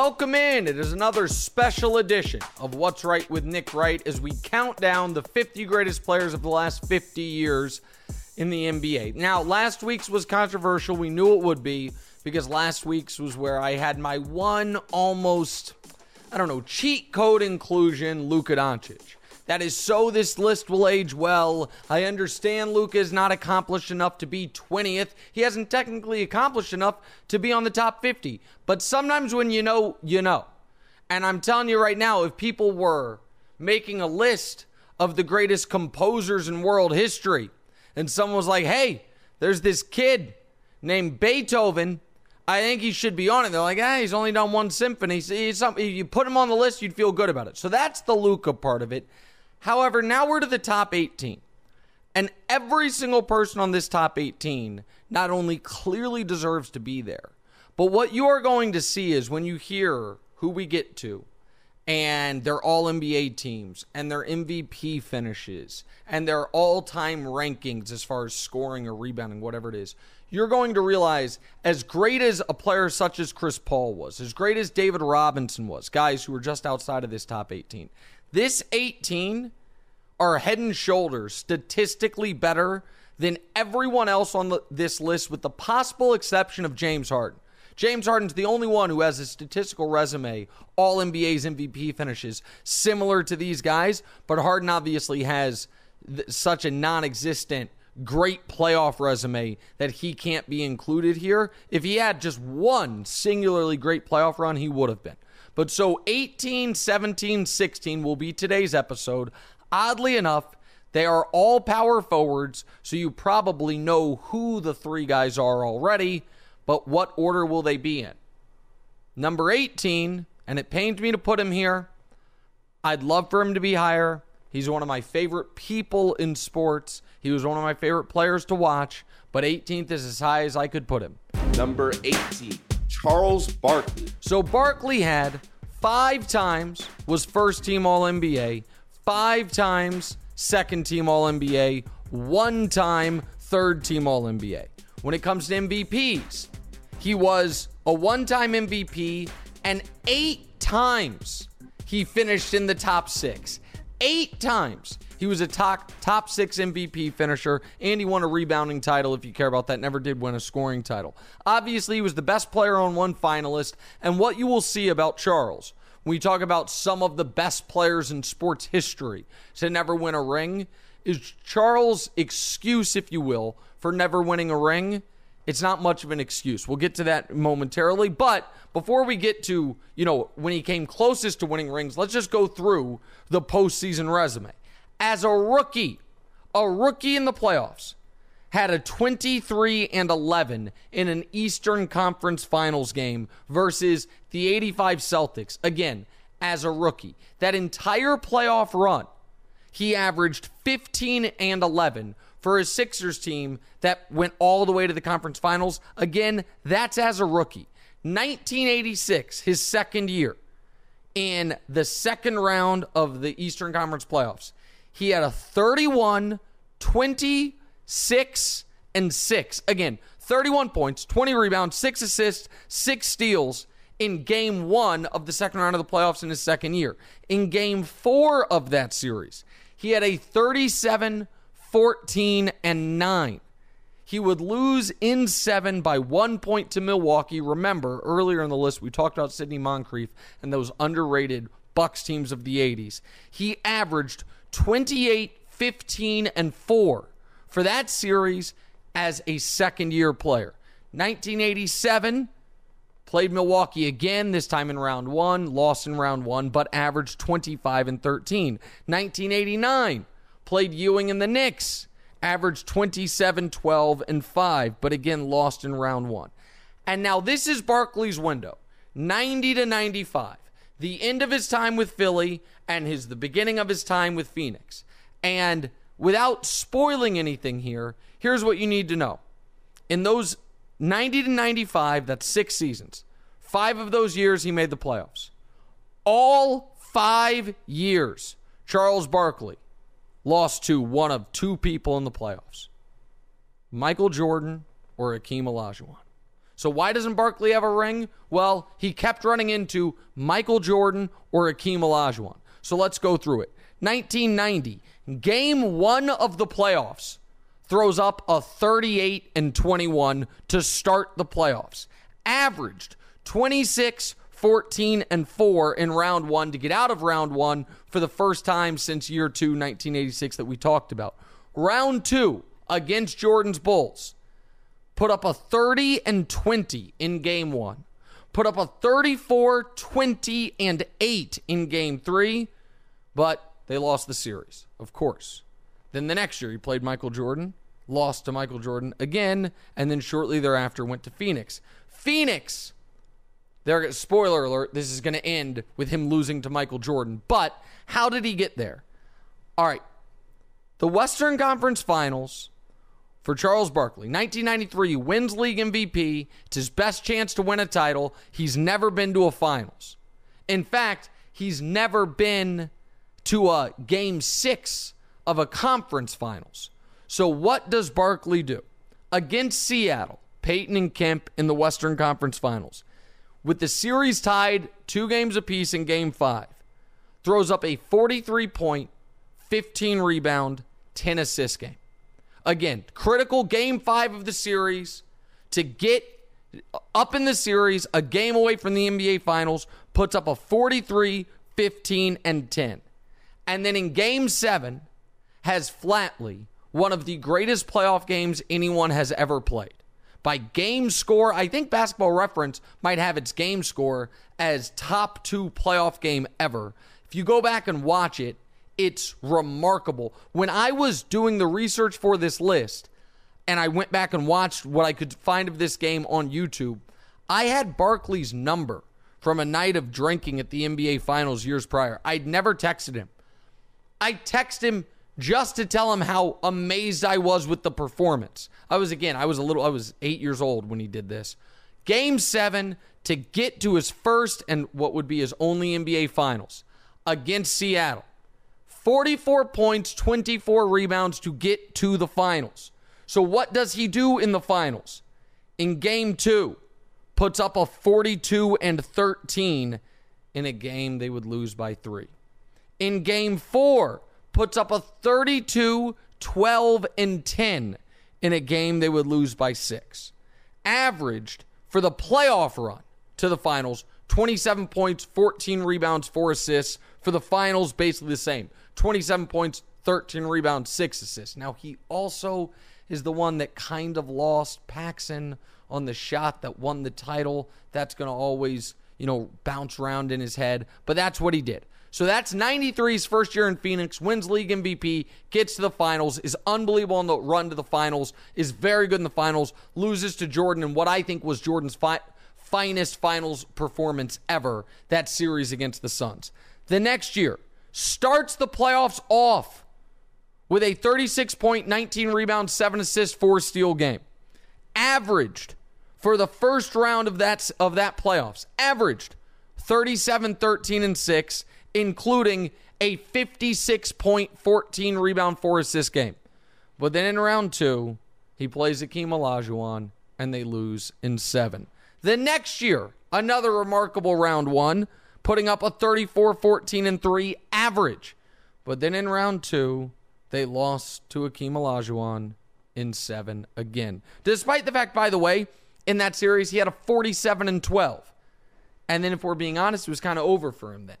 Welcome in. It is another special edition of What's Wright with Nick Wright as we count down the 50 greatest players of the last 50 years in the NBA. Now, last week's was controversial. We knew it would be because last week's was where I had my one almost, I don't know, cheat code inclusion, Luka Doncic. That is so this list will age well. I understand Luka is not accomplished enough to be 20th. He hasn't technically accomplished enough to be on the top 50. But sometimes when you know, you know. And I'm telling you right now, if people were making a list of the greatest composers in world history, and someone was like, hey, there's this kid named Beethoven. I think he should be on it. They're like, ah, he's only done one symphony. He's you put him on the list, you'd feel good about it. So that's the Luka part of it. However, now we're to the top 18. And every single person on this top 18 not only clearly deserves to be there, but what you are going to see is when you hear who we get to and they're all NBA teams and their MVP finishes and their all time rankings as far as scoring or rebounding, whatever it is, you're going to realize as great as a player such as Chris Paul was, as great as David Robinson was, guys who were just outside of this top 18, this 18 are head and shoulders statistically better than everyone else on the, this list, with the possible exception of James Harden. James Harden's the only one who has a statistical resume, all NBA's MVP finishes, similar to these guys, but Harden obviously has th- such a non existent great playoff resume that he can't be included here. If he had just one singularly great playoff run, he would have been. But so 18, 17, 16 will be today's episode. Oddly enough, they are all power forwards, so you probably know who the three guys are already, but what order will they be in? Number 18, and it pains me to put him here. I'd love for him to be higher. He's one of my favorite people in sports. He was one of my favorite players to watch, but 18th is as high as I could put him. Number 18, Charles Barkley. So Barkley had five times was first team All NBA, five times second team All NBA, one time third team All NBA. When it comes to MVPs, he was a one time MVP and eight times he finished in the top six. Eight times. He was a top top six MVP finisher, and he won a rebounding title. If you care about that, never did win a scoring title. Obviously, he was the best player on one finalist. And what you will see about Charles when we talk about some of the best players in sports history to never win a ring is Charles' excuse, if you will, for never winning a ring. It's not much of an excuse. We'll get to that momentarily. But before we get to, you know, when he came closest to winning rings, let's just go through the postseason resume as a rookie, a rookie in the playoffs, had a 23 and 11 in an Eastern Conference Finals game versus the 85 Celtics. Again, as a rookie, that entire playoff run, he averaged 15 and 11 for his Sixers team that went all the way to the conference finals. Again, that's as a rookie. 1986, his second year in the second round of the Eastern Conference playoffs. He had a 31, 26, and 6. Again, 31 points, 20 rebounds, 6 assists, 6 steals in game one of the second round of the playoffs in his second year. In game four of that series, he had a 37, 14, and 9. He would lose in seven by one point to Milwaukee. Remember, earlier in the list, we talked about Sidney Moncrief and those underrated Bucks teams of the 80s. He averaged 28, 15, and 4 for that series as a second year player. 1987, played Milwaukee again, this time in round one, lost in round one, but averaged 25 and 13. 1989, played Ewing and the Knicks, averaged 27, 12, and 5, but again lost in round one. And now this is Barkley's window 90 to 95 the end of his time with Philly and his the beginning of his time with Phoenix. And without spoiling anything here, here's what you need to know. In those 90 to 95, that's 6 seasons. 5 of those years he made the playoffs. All 5 years Charles Barkley lost to one of two people in the playoffs. Michael Jordan or Akeem Olajuwon. So why doesn't Barkley have a ring? Well, he kept running into Michael Jordan or Akeem Olajuwon. So let's go through it. 1990, game one of the playoffs, throws up a 38 and 21 to start the playoffs. Averaged 26, 14, and 4 in round one to get out of round one for the first time since year two, 1986, that we talked about. Round two against Jordan's Bulls, put up a 30 and 20 in game one, put up a 34, 20, and 8 in game three, but they lost the series, of course. Then the next year, he played Michael Jordan, lost to Michael Jordan again, and then shortly thereafter went to Phoenix. Phoenix, there. Spoiler alert: this is going to end with him losing to Michael Jordan. But how did he get there? All right, the Western Conference Finals for Charles Barkley. 1993 wins league MVP. It's his best chance to win a title. He's never been to a finals. In fact, he's never been to a game six of a conference finals. So, what does Barkley do? Against Seattle, Payton and Kemp in the Western Conference Finals. With the series tied two games apiece in game five, throws up a 43 point, 15 rebound, 10 assist game. Again, critical game five of the series to get up in the series, a game away from the NBA Finals, puts up a 43, 15, and 10. And then in game seven, has flatly one of the greatest playoff games anyone has ever played. By game score, I think basketball reference might have its game score as top two playoff game ever. If you go back and watch it, it's remarkable. When I was doing the research for this list and I went back and watched what I could find of this game on YouTube, I had Barkley's number from a night of drinking at the NBA Finals years prior. I'd never texted him. I texted him just to tell him how amazed I was with the performance. I was again, I was a little I was 8 years old when he did this. Game 7 to get to his first and what would be his only NBA finals against Seattle. 44 points, 24 rebounds to get to the finals. So what does he do in the finals? In game 2, puts up a 42 and 13 in a game they would lose by 3 in game four, puts up a 32, 12, and 10 in a game they would lose by six. Averaged for the playoff run to the finals 27 points, 14 rebounds, 4 assists. For the finals, basically the same 27 points, 13 rebounds, 6 assists. Now, he also is the one that kind of lost Paxson on the shot that won the title. That's going to always, you know, bounce around in his head, but that's what he did. So that's 93's first year in Phoenix, wins league MVP, gets to the finals, is unbelievable on the run to the finals, is very good in the finals, loses to Jordan in what I think was Jordan's fi- finest finals performance ever, that series against the Suns. The next year, starts the playoffs off with a 36 point, 19 rebound, 7 assist, 4 steal game. Averaged for the first round of that of that playoffs, averaged 37 13 and 6 including a 56 point, 14 rebound, 4 assist game. But then in round two, he plays Akeem Olajuwon and they lose in seven. The next year, another remarkable round one, putting up a 34 14 and 3 average. But then in round two, they lost to Akeem Olajuwon in seven again. Despite the fact, by the way, in that series, he had a 47 and 12. And then, if we're being honest, it was kind of over for him then.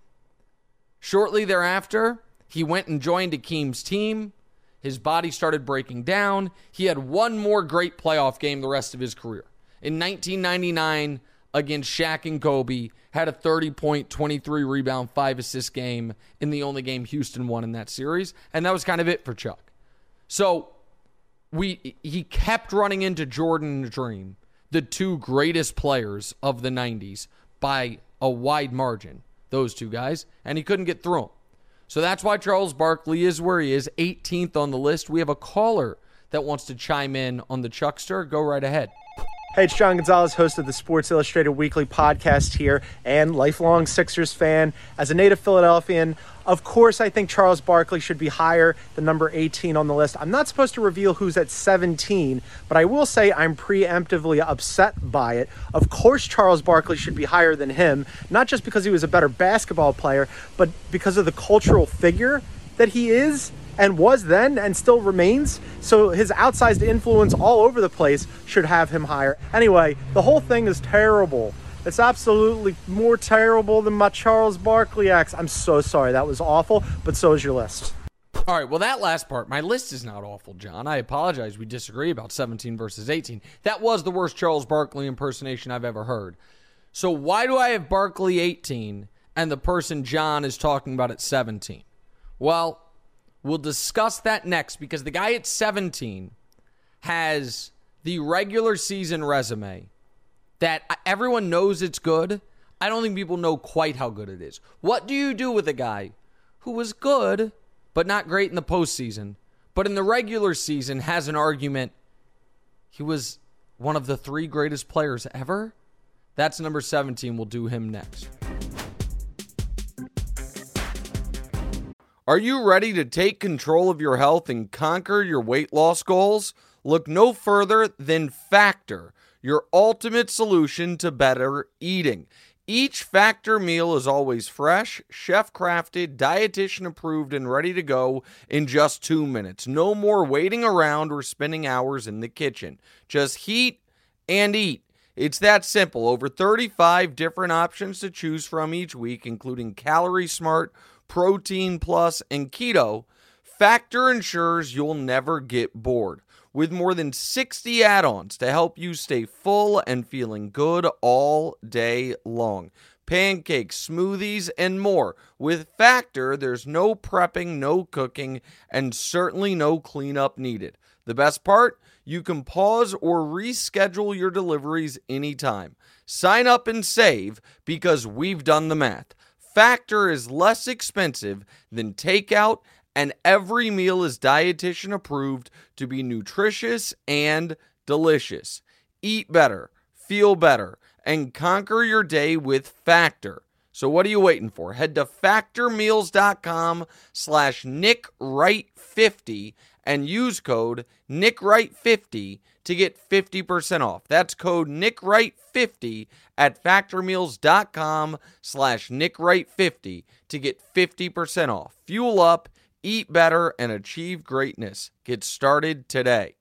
Shortly thereafter, he went and joined Akeem's team. His body started breaking down. He had one more great playoff game the rest of his career. In 1999, against Shaq and Kobe, had a 30 point, 23 rebound, 5 assist game in the only game Houston won in that series. And that was kind of it for Chuck. So we he kept running into Jordan and Dream, the two greatest players of the 90s, by a wide margin those two guys, and he couldn't get through them. So that's why Charles Barkley is where he is, 18th on the list. We have a caller that wants to chime in on the Chuckster. Go right ahead. Hey, it's John Gonzalez, host of the Sports Illustrated Weekly podcast here, and lifelong Sixers fan. As a native Philadelphian, of course, I think Charles Barkley should be higher than number 18 on the list. I'm not supposed to reveal who's at 17, but I will say I'm preemptively upset by it. Of course, Charles Barkley should be higher than him, not just because he was a better basketball player, but because of the cultural figure that he is and was then and still remains. So his outsized influence all over the place should have him higher. Anyway, the whole thing is terrible. It's absolutely more terrible than my Charles Barkley acts. I'm so sorry. That was awful, but so is your list. All right, well, that last part, my list is not awful, John. I apologize. We disagree about 17 versus 18. That was the worst Charles Barkley impersonation I've ever heard. So, why do I have Barkley 18 and the person John is talking about at 17? Well, We'll discuss that next because the guy at 17 has the regular season resume that everyone knows it's good. I don't think people know quite how good it is. What do you do with a guy who was good, but not great in the postseason, but in the regular season has an argument he was one of the three greatest players ever? That's number 17. We'll do him next. Are you ready to take control of your health and conquer your weight loss goals? Look no further than Factor, your ultimate solution to better eating. Each Factor meal is always fresh, chef crafted, dietitian approved, and ready to go in just two minutes. No more waiting around or spending hours in the kitchen. Just heat and eat. It's that simple. Over 35 different options to choose from each week, including Calorie Smart Protein Plus, and Keto, Factor ensures you'll never get bored. With more than 60 add ons to help you stay full and feeling good all day long. Pancakes, smoothies, and more. With Factor, there's no prepping, no cooking, and certainly no cleanup needed. The best part? You can pause or reschedule your deliveries anytime. Sign up and save because we've done the math. Factor is less expensive than takeout, and every meal is dietitian approved to be nutritious and delicious. Eat better, feel better, and conquer your day with Factor. So what are you waiting for? Head to factormeals.com slash nickwright50 and use code nickwright50 to get 50% off. That's code nickwright50 at factormeals.com slash nickwright50 to get 50% off. Fuel up, eat better, and achieve greatness. Get started today.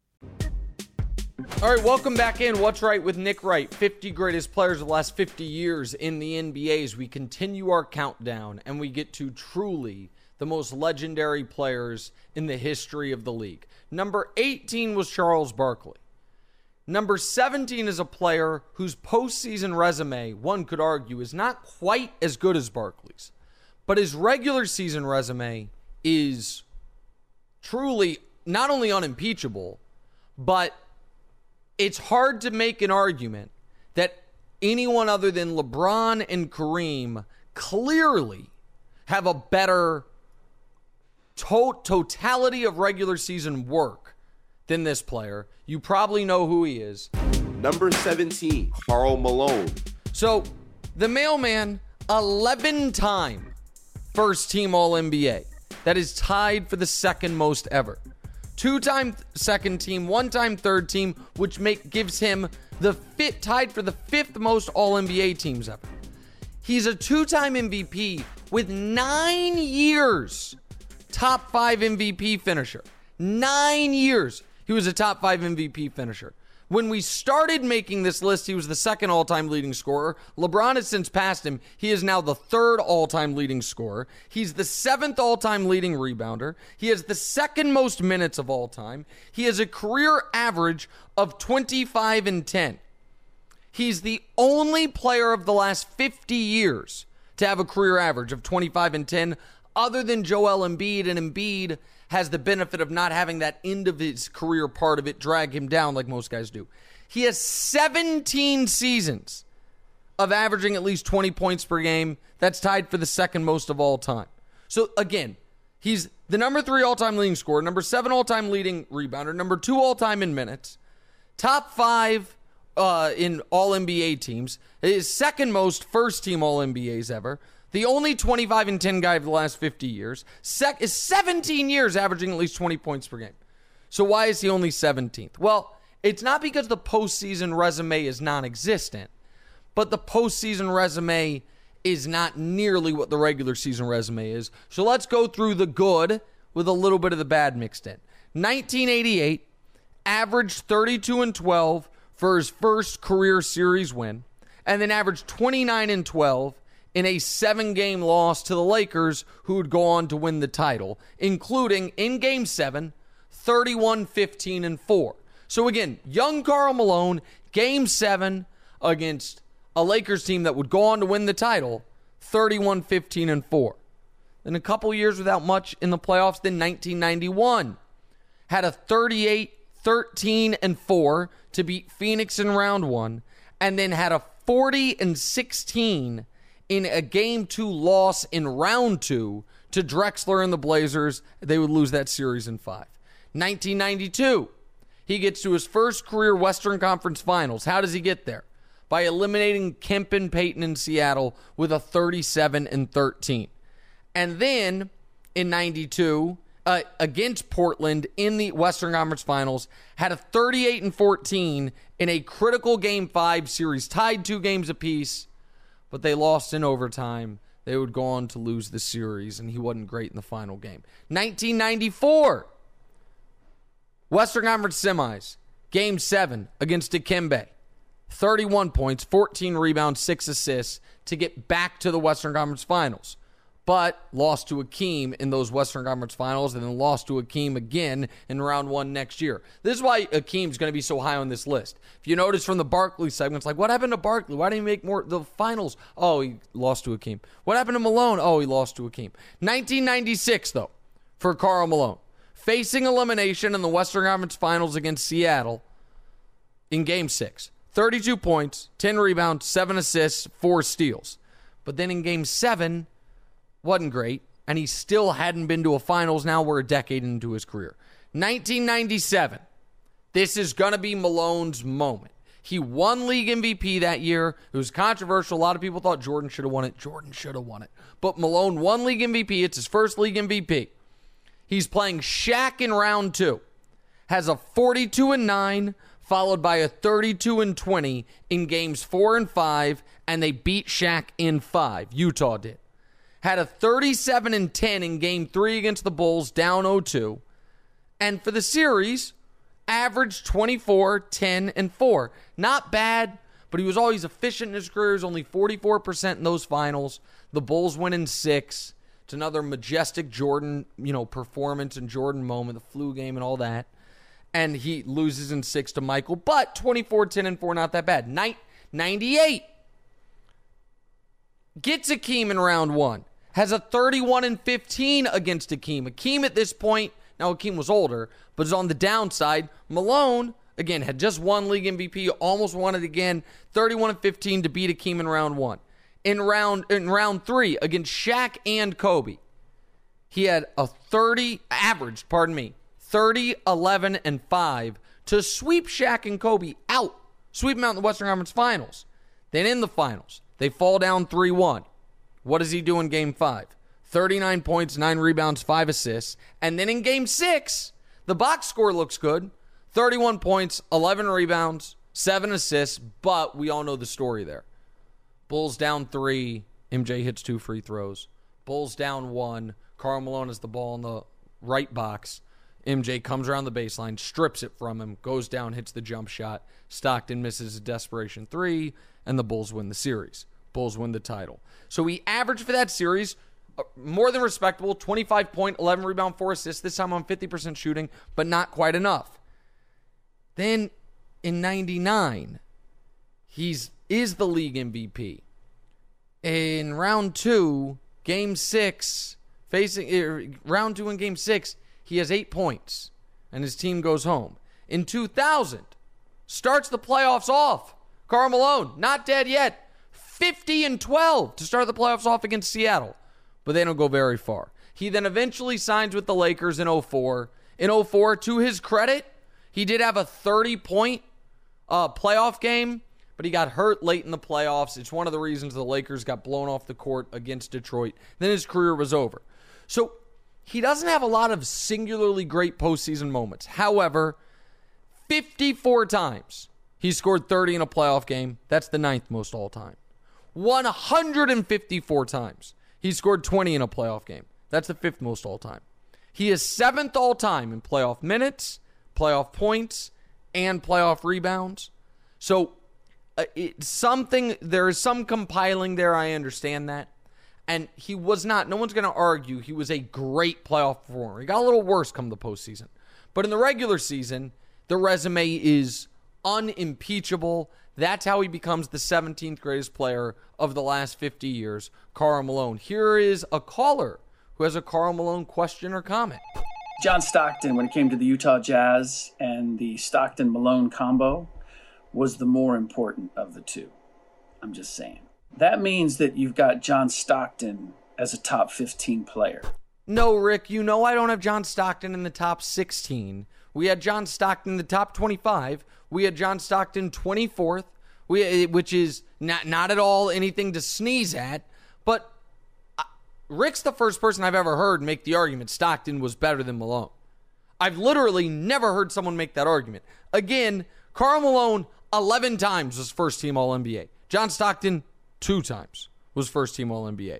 All right, welcome back in. What's Wright with Nick Wright? 50 greatest players of the last 50 years in the NBA as we continue our countdown and we get to truly the most legendary players in the history of the league. Number 18 was Charles Barkley. Number 17 is a player whose postseason resume, one could argue, is not quite as good as Barkley's, but his regular season resume is truly not only unimpeachable, but it's hard to make an argument that anyone other than LeBron and Kareem clearly have a better to- totality of regular season work than this player. You probably know who he is. Number 17, Karl Malone. So, the mailman, 11 time first team All NBA. That is tied for the second most ever. Two time second team, one time third team, which make, gives him the fit tied for the fifth most All NBA teams ever. He's a two time MVP with nine years top five MVP finisher. Nine years. He was a top five MVP finisher. When we started making this list, he was the second all time leading scorer. LeBron has since passed him. He is now the third all time leading scorer. He's the seventh all time leading rebounder. He has the second most minutes of all time. He has a career average of 25 and 10. He's the only player of the last 50 years to have a career average of 25 and 10, other than Joel Embiid. And Embiid has the benefit of not having that end of his career part of it drag him down like most guys do. He has 17 seasons of averaging at least 20 points per game. That's tied for the second most of all time. So again, he's the number three all time leading scorer, number seven all time leading rebounder, number two all time in minutes, top five uh, in All NBA teams, his second most first team All NBAs ever. The only 25 and 10 guy of the last 50 years. Sec- is 17 years averaging at least 20 points per game. So why is he only 17th? Well, it's not because the postseason resume is non existent, but the postseason resume is not nearly what the regular season resume is. So let's go through the good with a little bit of the bad mixed in. 1988, averaged 32 and 12 for his first career series win, and then averaged 29 and 12 in a seven game loss to the Lakers, who would go on to win the title, including in game seven, 31 15 and 4. So again, young Karl Malone, game seven against a Lakers team that would go on to win the title, 31 15 and 4. Then a couple years without much in the playoffs, then 1991 had a 38 13 and 4 to beat Phoenix in round 1 and then had a 40 and 16 in a game 2 loss in round 2 to Drexler and the Blazers. They would lose that series in 5. 1992 he gets to his first career Western Conference Finals. How does he get there? By eliminating Kemp and Payton in Seattle with a 37 and 13. And then in 92, uh, against Portland in the Western Conference Finals, had a 38 and 14 in a critical Game Five series, tied two games apiece, but they lost in overtime. They would go on to lose the series, and he wasn't great in the final game. 1994, Western Conference Semis, Game Seven against Dikembe, 31 points, 14 rebounds, six assists to get back to the Western Conference Finals but lost to Akeem in those Western Conference Finals and then lost to Akeem again in round one next year. This is why Akeem's going to be so high on this list. If you notice from the Barkley segments, like, what happened to Barkley? Why didn't he make more the finals? Oh, he lost to Akeem. What happened to Malone? Oh, he lost to Akeem. 1996, though, for Karl Malone. Facing elimination in the Western Conference Finals against Seattle in game six. 32 points, 10 rebounds, 7 assists, 4 steals. But then in game seven, wasn't great, and he still hadn't been to a finals. Now we're a decade into his career. 1997. This is going to be Malone's moment. He won league MVP that year. It was controversial. A lot of people thought Jordan should have won it. Jordan should have won it. But Malone won league MVP. It's his first league MVP. He's playing Shaq in round two. Has a 42 and 9, followed by a 32 and 20 in games four and five, and they beat Shaq in five. Utah did had a 37 and 10 in game 3 against the Bulls down 0-2 and for the series averaged 24 10 and 4 not bad but he was always efficient in his career. He only 44% in those finals. The Bulls win in 6 it's another majestic Jordan you know performance and Jordan moment the flu game and all that. And he loses in 6 to Michael but 24 10 and 4 not that bad. Night 98 gets Akeem in round one, has a 31 and 15 against Akeem. Akeem at this point, now Akeem was older, but is on the downside. Malone, again, had just won league MVP, almost won it again, 31 and 15 to beat Akeem in round one. In round in round three against Shaq and Kobe, he had a 30 average, pardon me, 30, 11, and 5 to sweep Shaq and Kobe out, sweep them out in the Western Conference Finals. Then in the finals, they fall down 3 1. What does he do in game five? 39 points, 9 rebounds, 5 assists. And then in game six, the box score looks good 31 points, 11 rebounds, 7 assists, but we all know the story there. Bulls down three. MJ hits two free throws. Bulls down one. Karl Malone has the ball in the right box. MJ comes around the baseline, strips it from him, goes down, hits the jump shot. Stockton misses a desperation three, and the Bulls win the series. Bulls win the title. So he averaged for that series uh, more than respectable 25 point, 11 rebound, 4 assists, this time on 50% shooting, but not quite enough. Then in 99, he's is the league MVP. In round 2, game 6, facing uh, round 2 in game 6, he has 8 points and his team goes home. In 2000, starts the playoffs off. Karl Malone, not dead yet. 50 and 12 to start the playoffs off against Seattle, but they don't go very far. He then eventually signs with the Lakers in 04. In 04, to his credit, he did have a 30 point uh, playoff game, but he got hurt late in the playoffs. It's one of the reasons the Lakers got blown off the court against Detroit. Then his career was over. So he doesn't have a lot of singularly great postseason moments. However, 54 times he scored 30 in a playoff game. That's the ninth most all time. 154 times he scored 20 in a playoff game. That's the fifth most all time. He is seventh all time in playoff minutes, playoff points, and playoff rebounds. So uh, it's something there is some compiling there. I understand that, and he was not. No one's going to argue he was a great playoff performer. He got a little worse come the postseason, but in the regular season, the resume is unimpeachable. That's how he becomes the 17th greatest player of the last 50 years, Karl Malone. Here is a caller who has a Karl Malone question or comment. John Stockton, when it came to the Utah Jazz and the Stockton Malone combo, was the more important of the two. I'm just saying. That means that you've got John Stockton as a top 15 player. No, Rick, you know I don't have John Stockton in the top 16. We had John Stockton in the top 25. We had John Stockton 24th, we, which is not, not at all anything to sneeze at. But uh, Rick's the first person I've ever heard make the argument Stockton was better than Malone. I've literally never heard someone make that argument. Again, Karl Malone 11 times was first team All NBA. John Stockton, two times was first team All NBA.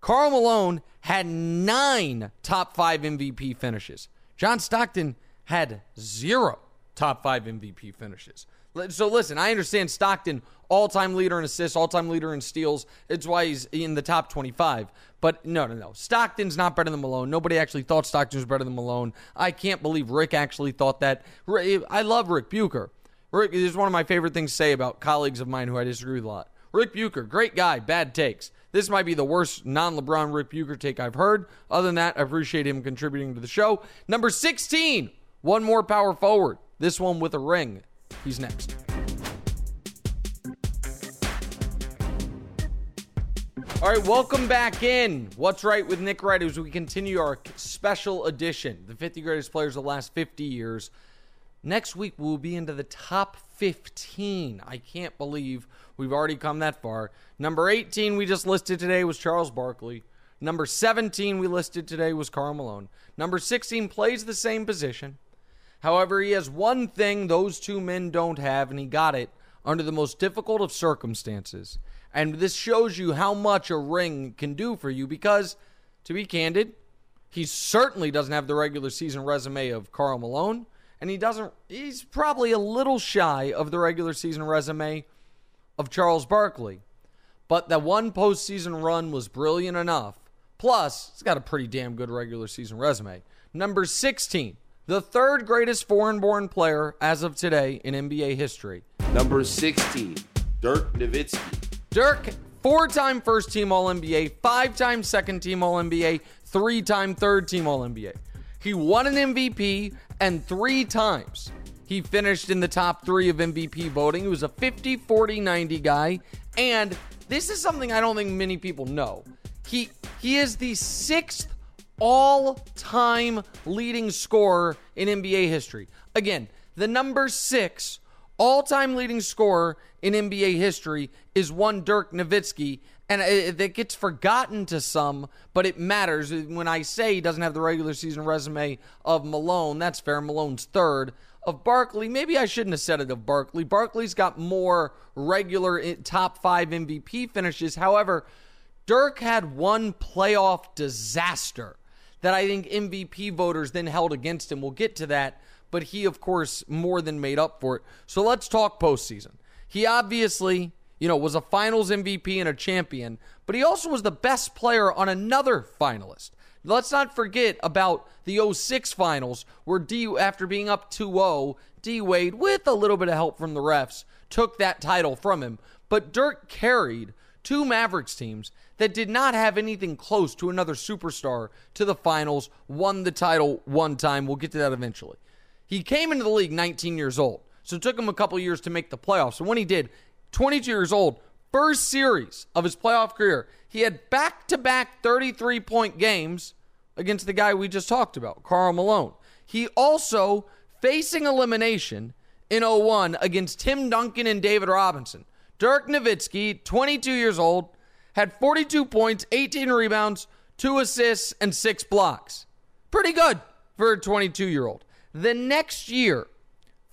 Karl Malone had nine top five MVP finishes. John Stockton had zero top five MVP finishes. So listen, I understand Stockton, all time leader in assists, all time leader in steals. It's why he's in the top 25. But no, no, no. Stockton's not better than Malone. Nobody actually thought Stockton was better than Malone. I can't believe Rick actually thought that. Eh, I love Rick Bucher. Rick is one of my favorite things to say about colleagues of mine who I disagree with a lot. Rick Bucher, great guy, bad takes. This might be the worst non LeBron Rick Bucher take I've heard. Other than that, I appreciate him contributing to the show. Number 16, one more power forward. This one with a ring. He's next. All right, welcome back in. What's Wright with Nick Wright as we continue our special edition, the 50 greatest players of the last 50 years. Next week, we'll be into the top 15. I can't believe we've already come that far. Number 18 we just listed today was Charles Barkley. Number 17 we listed today was Karl Malone. Number 16 plays the same position. However, he has one thing those two men don't have, and he got it under the most difficult of circumstances. And this shows you how much a ring can do for you because, to be candid, he certainly doesn't have the regular season resume of Karl Malone and he doesn't he's probably a little shy of the regular season resume of Charles Barkley. But that one postseason run was brilliant enough. Plus, he's got a pretty damn good regular season resume. Number 16, the third greatest foreign born player as of today in NBA history. Number 16, Dirk Nowitzki. Dirk, four time first team All NBA, five time second team All NBA, three time third team All NBA. He won an MVP and three times he finished in the top three of MVP voting. He was a 50, 40, 90 guy. And this is something I don't think many people know. He he is the sixth all-time leading scorer in NBA history. Again, the number six all-time leading scorer in NBA history is one Dirk Nowitzki, and it, it, gets forgotten to some, but it matters. When I say he doesn't have the regular season resume of Malone, that's fair. Malone's third. Of Barkley, maybe I shouldn't have said it of Barkley. Barkley's got more regular eh, top five MVP finishes. However, Dirk had one playoff disaster that I think MVP voters then held against him. We'll get to that, but he, of course, more than made up for it. So let's talk postseason. He obviously you know, was a finals MVP and a champion, but he also was the best player on another finalist. Let's not forget about the 06 finals where D, after being up 2 0, D Wade, with a little bit of help from the refs, took that title from him. But Dirk carried two Mavericks teams that did not have anything close to another superstar to the finals, won the title one time. We'll get to that eventually. He came into the league 19 years old, so it took him a couple years to make the playoffs. And when he did, 22 years old, first series of his playoff career, he had back to back 33 point games against the guy we just talked about, Karl Malone. He also, facing elimination in 01 against Tim Duncan and David Robinson. Dirk Nowitzki, 22 years old, had 42 points, 18 rebounds, two assists, and six blocks. Pretty good for a 22 year old. The next year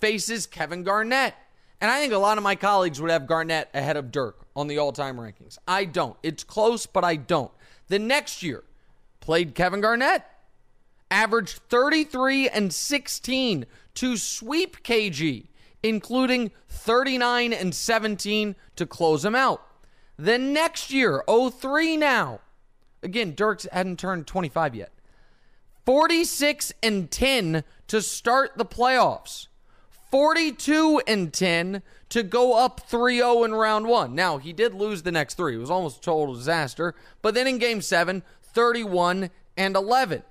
faces Kevin Garnett. And I think a lot of my colleagues would have Garnett ahead of Dirk on the all time rankings. I don't. It's close, but I don't. The next year played Kevin Garnett, averaged 33 and 16 to sweep KG, including 39 and 17 to close him out. The next year, 03 now. Again, Dirks hadn't turned 25 yet. 46 and 10 to start the playoffs. 42 and 10 to go up 3-0 in round 1. Now, he did lose the next 3. It was almost a total disaster, but then in game 7, 31 and 11.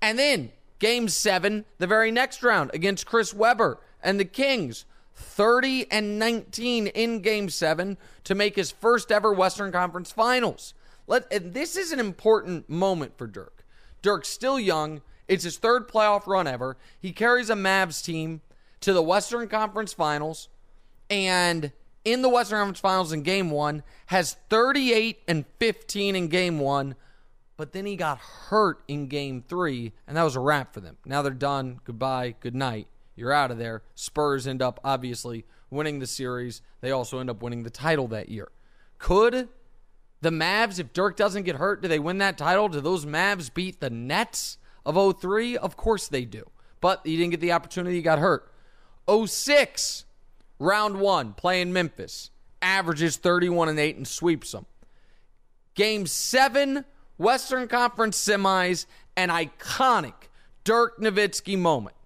And then game 7, the very next round against Chris Webber and the Kings, 30 and 19 in game 7 to make his first ever Western Conference Finals. Let this is an important moment for Dirk. Dirk's still young. It's his third playoff run ever. He carries a Mavs team to the Western Conference Finals and in the Western Conference Finals in game 1 has 38 and 15 in game 1 but then he got hurt in game 3 and that was a wrap for them. Now they're done. Goodbye. Good night. You're out of there. Spurs end up obviously winning the series. They also end up winning the title that year. Could the Mavs, if Dirk doesn't get hurt, do they win that title? Do those Mavs beat the Nets of 03? Of course they do. But he didn't get the opportunity, he got hurt. 06, round one, playing Memphis, averages 31 and 8 and sweeps them. Game seven, Western Conference semis, an iconic Dirk Nowitzki moment.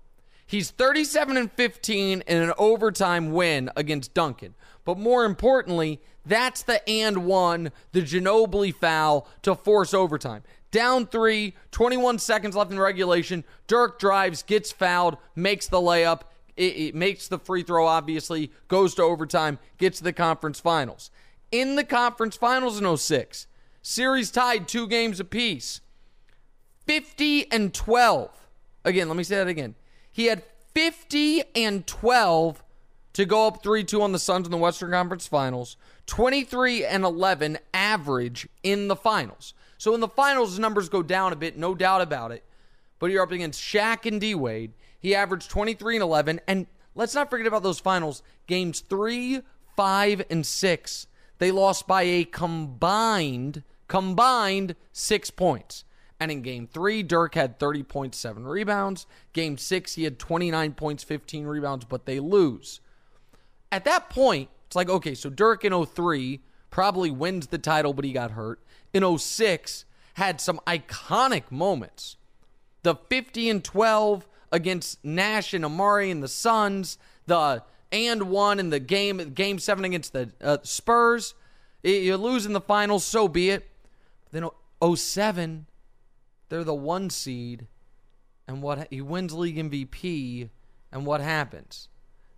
He's 37 and 15 in an overtime win against Duncan. But more importantly, that's the and one, the Ginobili foul to force overtime. Down three, 21 seconds left in regulation. Dirk drives, gets fouled, makes the layup. It, it makes the free throw, obviously, goes to overtime, gets to the conference finals. In the conference finals in 06, series tied two games apiece. 50 and 12. Again, let me say that again. He had 50 and 12 to go up 3 2 on the Suns in the Western Conference Finals, 23 and 11 average in the finals. So in the finals, his numbers go down a bit, no doubt about it. But you're up against Shaq and D Wade. He averaged 23 and 11. And let's not forget about those finals games three, five, and six. They lost by a combined, combined six points. And in game three, Dirk had 30.7 rebounds. Game six, he had 29 points, 15 rebounds, but they lose at that point, it's like, okay, so Dirk in 03 probably wins the title, but he got hurt. In 06, had some iconic moments. The 50 and 12 against Nash and Amar'e and the Suns, the and one in the game game 7 against the uh, Spurs. You lose in the finals, so be it. Then 07, they're the one seed and what he wins league MVP and what happens?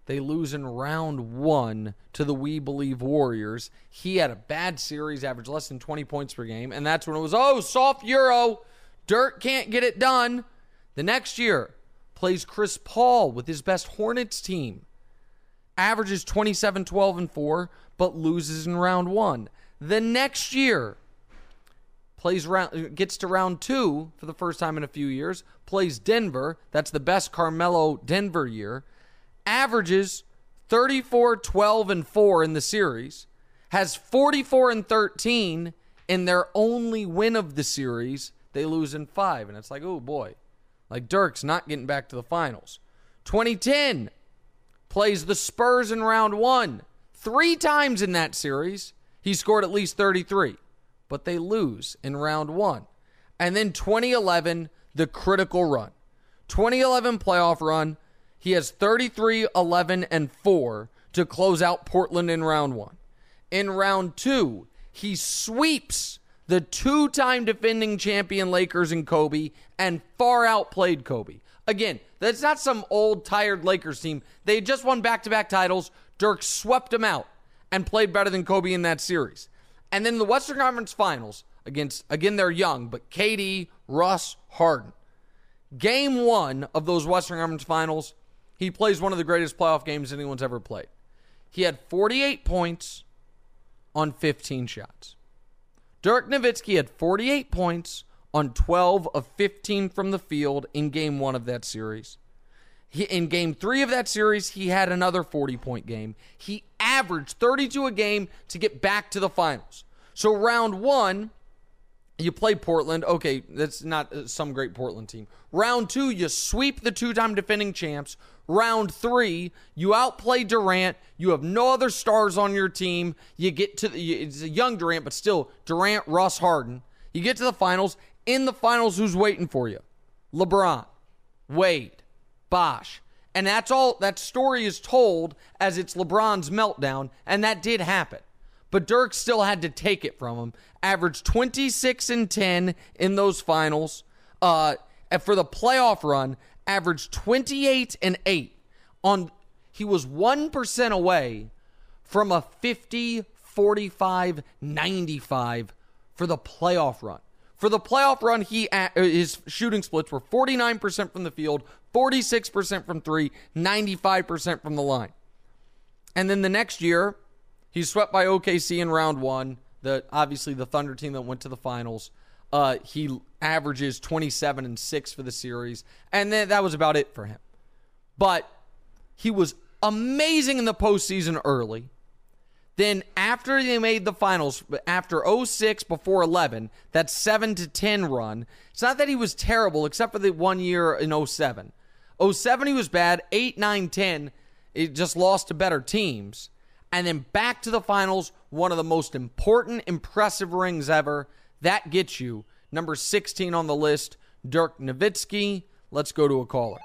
They lose in round one to the We Believe Warriors. He had a bad series, averaged less than 20 points per game. And that's when it was, oh, soft Euro. Dirk can't get it done. The next year, plays Chris Paul with his best Hornets team. Averages 27, 12, and 4, but loses in round one. The next year, plays round gets to round two for the first time in a few years plays denver that's the best carmelo denver year averages 34, 12, and 4 in the series, has 44 and 13 in their only win of the series. They lose in five. And it's like, oh boy, like Dirk's not getting back to the finals. 2010 plays the Spurs in round one. Three times in that series, he scored at least 33, but they lose in round one. And then 2011, the critical run. 2011 playoff run he has 33, 11, and 4 to close out Portland in round one. In round two, he sweeps the two time defending champion Lakers and Kobe and far outplayed Kobe. Again, that's not some old, tired Lakers team. They just won back to back titles. Dirk swept them out and played better than Kobe in that series. And then the Western Conference Finals against, again, they're young, but KD, Russ, Harden. Game one of those Western Conference Finals, he plays one of the greatest playoff games anyone's ever played. He had 48 points on 15 shots. Dirk Nowitzki had 48 points on 12 of 15 from the field in game one of that series. He, in game three of that series, he had another 40 point game. He averaged 32 a game to get back to the finals. So, round one, you play Portland. Okay, that's not uh, some great Portland team. Round two, you sweep the two time defending champs. Round three, you outplay Durant. You have no other stars on your team. You get to the, it's a young Durant, but still Durant, Russ, Harden. You get to the finals. In the finals, who's waiting for you? LeBron, Wade, Bosh. And that's all that story is told as it's LeBron's meltdown, and that did happen. But Dirk still had to take it from him. Averaged 26 and 10 in those finals. Uh, for the playoff run, averaged 28 and 8 on he was 1% away from a 50 45 95 for the playoff run. For the playoff run, he uh, his shooting splits were 49% from the field, 46% from 3, 95% from the line. And then the next year, he's swept by OKC in round 1, the obviously the Thunder team that went to the finals. Uh, he averages 27 and 6 for the series, and then that was about it for him. But he was amazing in the postseason early. Then after they made the finals, after 06 before 11, that 7 to 10 run, it's not that he was terrible except for the one year in 07. 07 he was bad, 8 9 10 it just lost to better teams. And then back to the finals, one of the most important impressive rings ever. That gets you number 16 on the list, Dirk Nowitzki. Let's go to a caller.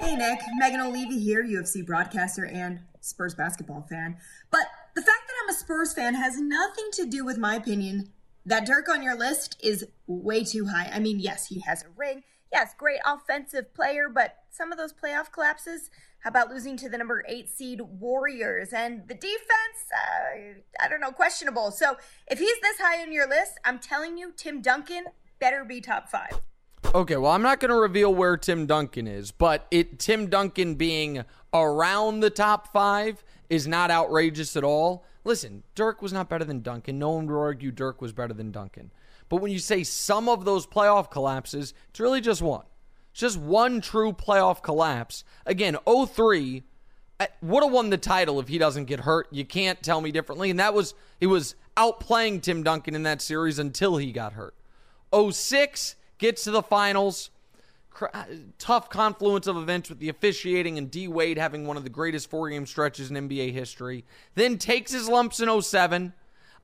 Hey Nick, Megan Olivi here, UFC broadcaster and Spurs basketball fan. But the fact that I'm a Spurs fan has nothing to do with my opinion that Dirk on your list is way too high. I mean, yes, he has a ring. Yes, great offensive player, but some of those playoff collapses, how about losing to the number eight seed Warriors? And the defense, uh, I don't know, questionable. So if he's this high on your list, I'm telling you, Tim Duncan better be top five. Okay, well, I'm not going to reveal where Tim Duncan is, but it Tim Duncan being around the top five is not outrageous at all. Listen, Dirk was not better than Duncan. No one would argue Dirk was better than Duncan. But when you say some of those playoff collapses, it's really just one. It's just one true playoff collapse. Again, 03 uh, would have won the title if he doesn't get hurt. You can't tell me differently. And that was, he was outplaying Tim Duncan in that series until he got hurt. 06 gets to the finals tough confluence of events with the officiating and D Wade having one of the greatest four game stretches in NBA history. Then takes his lumps in 07.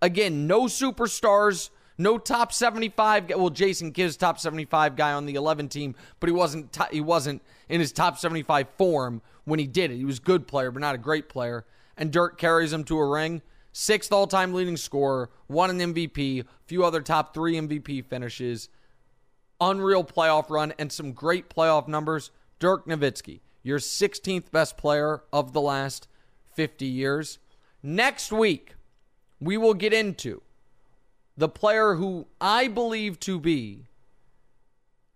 Again, no superstars, no top 75. Well, Jason Kidd's top 75 guy on the 11 team, but he wasn't he wasn't in his top 75 form when he did it. He was a good player, but not a great player. And Dirk carries him to a ring. Sixth all time leading scorer, won an MVP, few other top three MVP finishes unreal playoff run and some great playoff numbers. Dirk Nowitzki, your 16th best player of the last 50 years. Next week, we will get into the player who I believe to be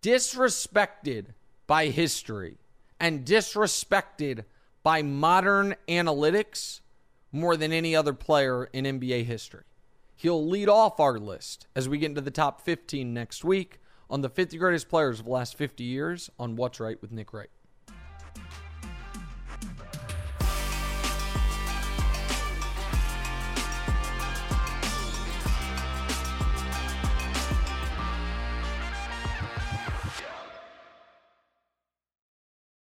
disrespected by history and disrespected by modern analytics more than any other player in NBA history. He'll lead off our list as we get into the top 15 next week on the 50 greatest players of the last 50 years on What's Wright with Nick Wright.